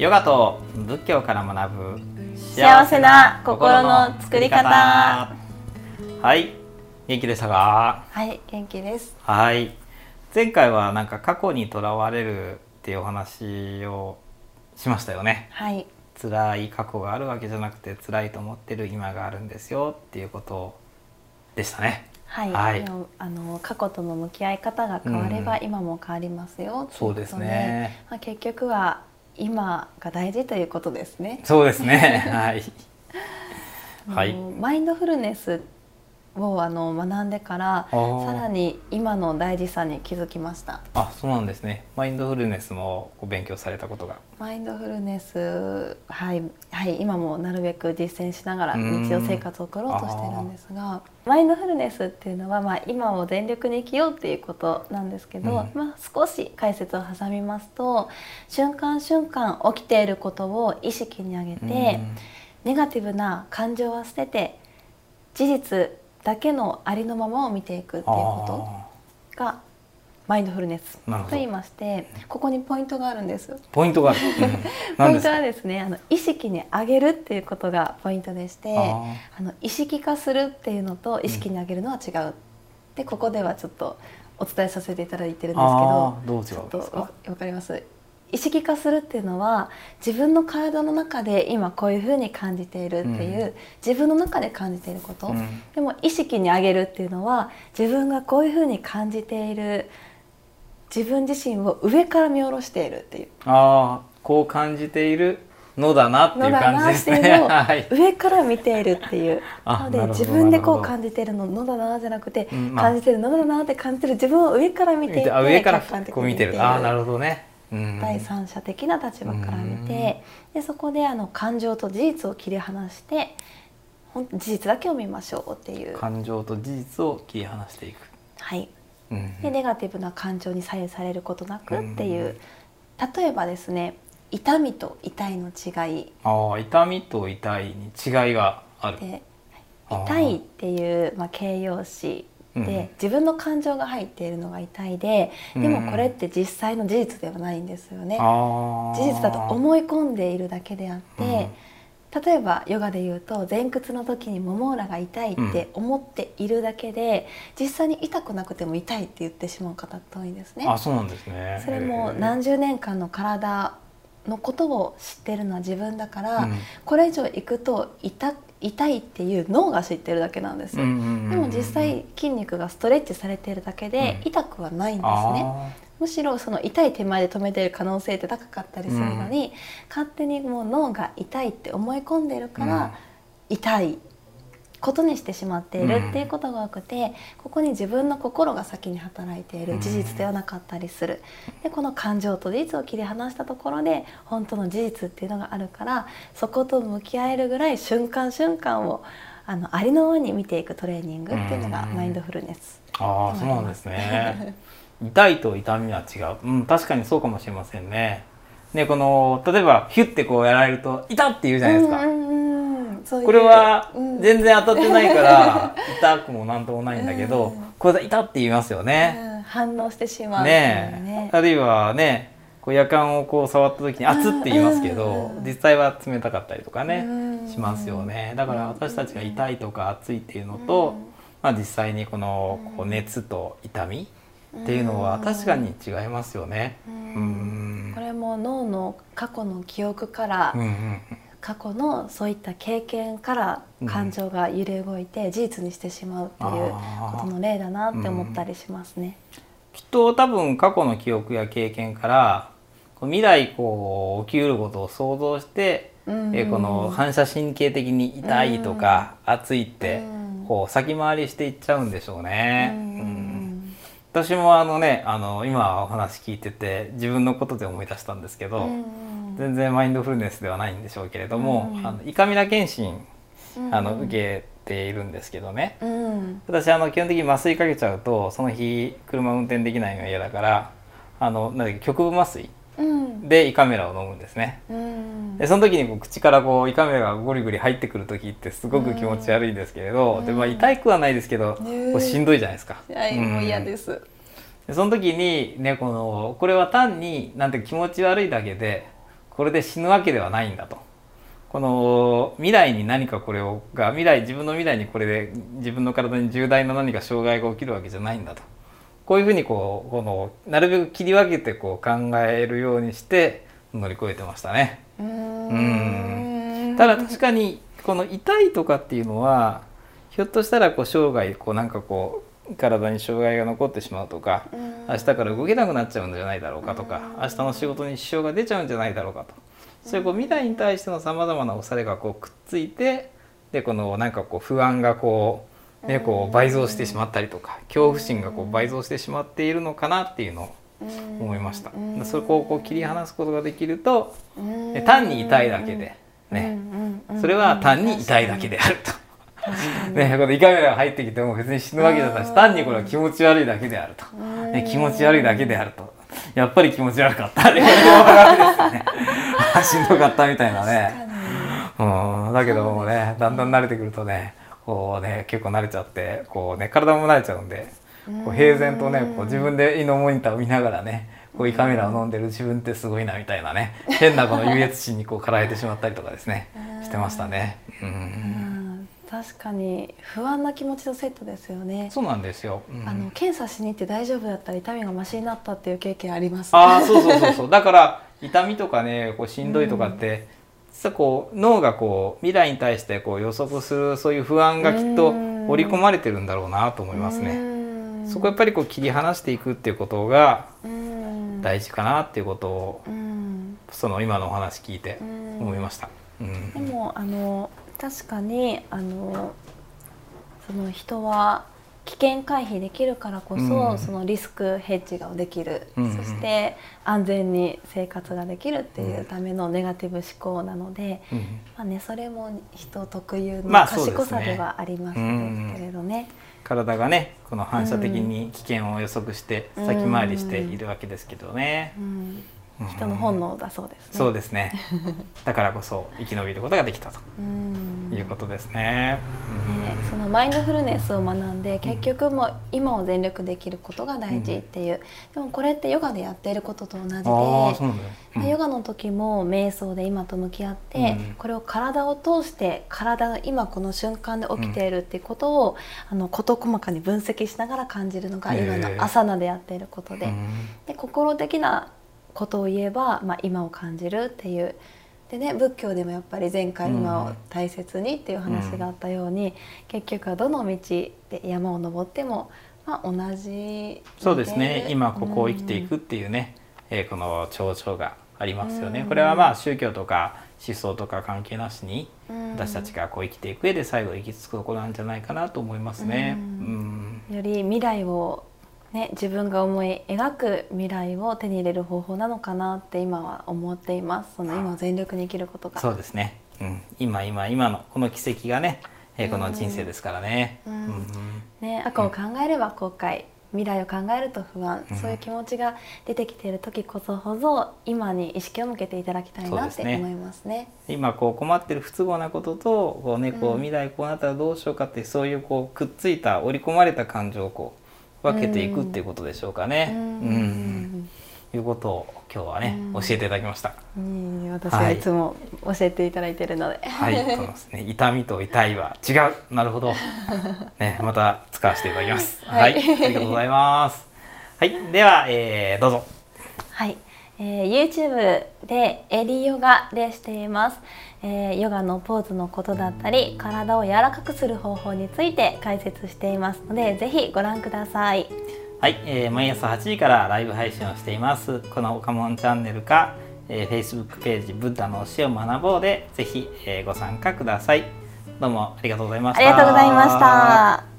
ヨガと仏教から学ぶ幸せな心の作り方。はい。元気でしたか？はい元気です。はい。前回はなんか過去にとらわれるっていうお話をしましたよね。はい。辛い過去があるわけじゃなくて辛いと思ってる今があるんですよっていうことでしたね。はい、はい。あの過去との向き合い方が変わればうん。今も変わりますよ、そうですね。まあ、結局は今が大事ということですね。そうですね。はい。はい。マインドフルネスをあの学んでからさらに今の大事さに気づきました。あそうなんですね。マインドフルネスもお勉強されたことが。マインドフルネスはいはい今もなるべく実践しながらうん。日常生活を送ろうとしてるんですがマインドフルネスっていうのは、まあ、今を全力に生きようっていうことなんですけど、うん。まあ、少し解説を挟みますと瞬間瞬間起きていることを意識に上げて、ネガティブな感情は捨てて事実だけのありのままを見ていくっていうことがマインドフルネスと言いましてここにポイントがあるんです。ポイントがある、うん、ポイントはですねあの意識に上げるっていうことがポイントでしてああの意識化するっていうのと意識に上げるのは違う、でここではちょっとお伝えさせていただいてるんですけどどう違うんですか？わかります？意識化するっていうのは自分の体の中で今こういうふうに感じているっていう、うん。自分の中で感じていること、うん。でも意識に上げるっていうのは自分がこういうふうに感じている自分自身を上から見下ろしているっていう。ああこう感じているのだなっていう感じ。ですね上から見ているっていう。あなので自分でこう感じてるののだなじゃなくて、感じてるのだなって感じてる自分を上から見ていてあ上からこう見てる。に見ている。ああなるほどね、うん、第三者的な立場から見てでそこであの感情と事実を切り離して事実だけを見ましょうっていう、感情と事実を切り離していく、はい、うん。でネガティブな感情に左右されることなくっていう、うん。例えばですね痛みと痛いの違い。ああ痛みと痛いに違いがある。痛いっていう、まあ、形容詞で、うん。自分の感情が入っているのが痛いででうん。もこれって実際の事実ではないんですよね。事実だと思い込んでいるだけであって、例えばヨガで言うと前屈の時にもも裏が痛いって思っているだけで、実際に痛くなくても痛いって言ってしまう方って多いんですね。あそうなんですね。それも何十年間の体のことを知ってるのは自分だから、うん。これ以上行くと痛痛いっていう脳が知ってるだけなんです。でも実際筋肉がストレッチされているだけでうん。痛くはないんですね、あむしろその痛い手前で止めている可能性って高かったりするのに、勝手にもう脳が痛いって思い込んでるから、うん。痛いことにしてしまっているっていうことが多くて、ここに自分の心が先に働いている事実ではなかったりする、でこの感情と事実を切り離したところで本当の事実っていうのがあるからそこと向き合えるぐらい瞬間瞬間をあのありのままに見ていくトレーニングっていうのがうん。マインドフルネス。ああそうなんですね。痛いと痛みは違う、うん、確かにそうかもしれませんね。ねこの例えばヒュッてこうやられると痛って言うじゃないですか、うんうんうんそういう。これはうん。全然当たってないから 痛くもなんともないんだけど、うん。これで痛って言いますよね。うん。反応してしまうね。あるいはねこう夜間をこう触った時に熱って言いますけど、うん。実際は冷たかったりとかね、うん。しますよね。だから私たちが痛いとか熱いっていうのと、まあ、実際にこのこう熱と痛みっていうのは確かに違いますよね。ううん。んこれも脳の過去の記憶から、過去のそういった経験から感情が揺れ動いて事実にしてしまうっていうことの例だなって思ったりしますね。きっと多分過去の記憶や経験から未来こう起きうることを想像して、うん。えーこの反射神経的に痛いとか、熱いってうん。こう先回りしていっちゃうんでしょうね。うん。うん。私もあのねあの今お話聞いてて自分のことで思い出したんですけど、うん全然マインドフルネスではないんでしょうけれども、うん。あのイカミラ検診うん。あの受けているんですけどね、うん。私あの基本的に麻酔かけちゃうとその日車運転できないのが嫌だからあのなんだっけ局部麻酔うん。で胃カメラを飲むんですね。うん。でその時にこう口からこう胃カメラがゴリゴリ入ってくる時ってすごく気持ち悪いんですけれど、うん。でまあ、痛くはないですけど、ね。こうしんどいじゃないですか。はいもう嫌です。す。でその時にねこのこれは単になんて気持ち悪いだけでこれで死ぬわけではないんだと。この未来に何かこれをが未来自分の未来にこれで自分の体に重大な何か障害が起きるわけじゃないんだと。こういうふうにこうこのなるべく切り分けてこう考えるようにして乗り越えてましたね。うん。ただ確かにこの痛いとかっていうのはひょっとしたらこう生涯こうなんかこう体に障害が残ってしまうとか明日から動けなくなっちゃうんじゃないだろうかとか明日の仕事に支障が出ちゃうんじゃないだろうかとそういうこう未来に対してのさまざまな恐れがこうくっついてでこのなんかこう不安がこう,、ね、こう倍増してしまったりとか恐怖心がこう倍増してしまっているのかなっていうのを思いました。それをこう切り離すことができると単に痛いだけでねそれは単に痛いだけであると。ね、この胃カメラが入ってきても別に死ぬわけじゃない。し単にこれは気持ち悪いだけであると、ね、気持ち悪いだけであると。やっぱり気持ち悪かった。ねしんどかったみたいなね、うん、だけどもねだんだん慣れ。てくるとねこうね結構慣れ。ちゃってこうね体も慣れ。ちゃうんでこう平然とねこう自分で胃のモニターを見ながらねこう胃カメラを飲んでる自分ってすごいなみたいなね変なこの優越心にこうかられ。てしまったりとかですねしてましたね。うん確かに不安な気持ちとセットですよね。そうなんですよ。うん、あの検査しに行って大丈夫だったら痛みがマシになったっていう経験あります。ああ、そうそうそうそう。だから痛みとかね、こうしんどいとかって、うん、実はこう脳がこう未来に対してこう予測するそういう不安がきっと織り込まれてるんだろうなと思いますね。そこやっぱりこう切り離していくっていうことが大事かなっていうことをその今のお話聞いて思いました。うん、でもあの確かにあのその人は危険回避できるからこそ、うん、そのリスクヘッジができる、うん、そして安全に生活ができるっていうためのネガティブ思考なので、うん、まあね、それも人特有の賢さではありますけれどね。体がねこの反射的に危険を予測して先回りしているわけですけどね。人の本能だそうですね。そうですね。だからこそ生き延びることができたと。いうことですね。ねそのマインドフルネスを学んで結局も今を全力できることが大事っていう、でもこれってヨガでやっていることと同じで、ヨガの時も瞑想で今と向き合って、これを体を通して体が今この瞬間で起きているっていうことを、あの事細かに分析しながら感じるのがヨガの朝ナでやっていることで,、で心的なことを言えば、まあ、今を感じるっていう。でね仏教でもやっぱり前回今を大切にっていう話があったように、うん、結局はどの道で山を登っても、まあ、同じそうですね。今ここを生きていくっていうね、うん、えー、この長々がありますよね。うん、これはまあ宗教とか思想とか関係なしに私たちがこう生きていく上で最後行き着くところなんじゃないかなと思いますね。うん。より未来をね、自分が思い描く未来を手に入れる方法なのかなって今は思っています。その今全力に生きることが。そうですね、うん、今今今のこの奇跡がね、えー、この人生ですからね,、うん、うん、ね過去を考えれば後悔、未来を考えると不安、うん、そういう気持ちが出てきている時こそほど今に意識を向けていただきたいなって思いますね。すね。今こう困ってる不都合なこととこう、ね、こう未来こうなったらどうしようかってそういうこうくっついた織り込まれた感情をこう分けていくっていうことでしょうかね。うん、いうことを今日はね、教えていただきました。私はいつも教えていただいているので。はい、そうですね。痛みと痛いは違う。なるほど。ね、また使わせていただきます。はい、はい、ありがとうございます。はい、では、えー、どうぞ。はい。えー、YouTube でエリヨガでしています、えー、ヨガのポーズのことだったり体を柔らかくする方法について解説しています。のでぜひご覧ください。はい、えー、毎朝8時からライブ配信をしています。このオカモンチャンネルか、えー、Facebook ページブッダの教えを学ぼうでぜひ、えー、ご参加ください。どうもありがとうございました。ありがとうございました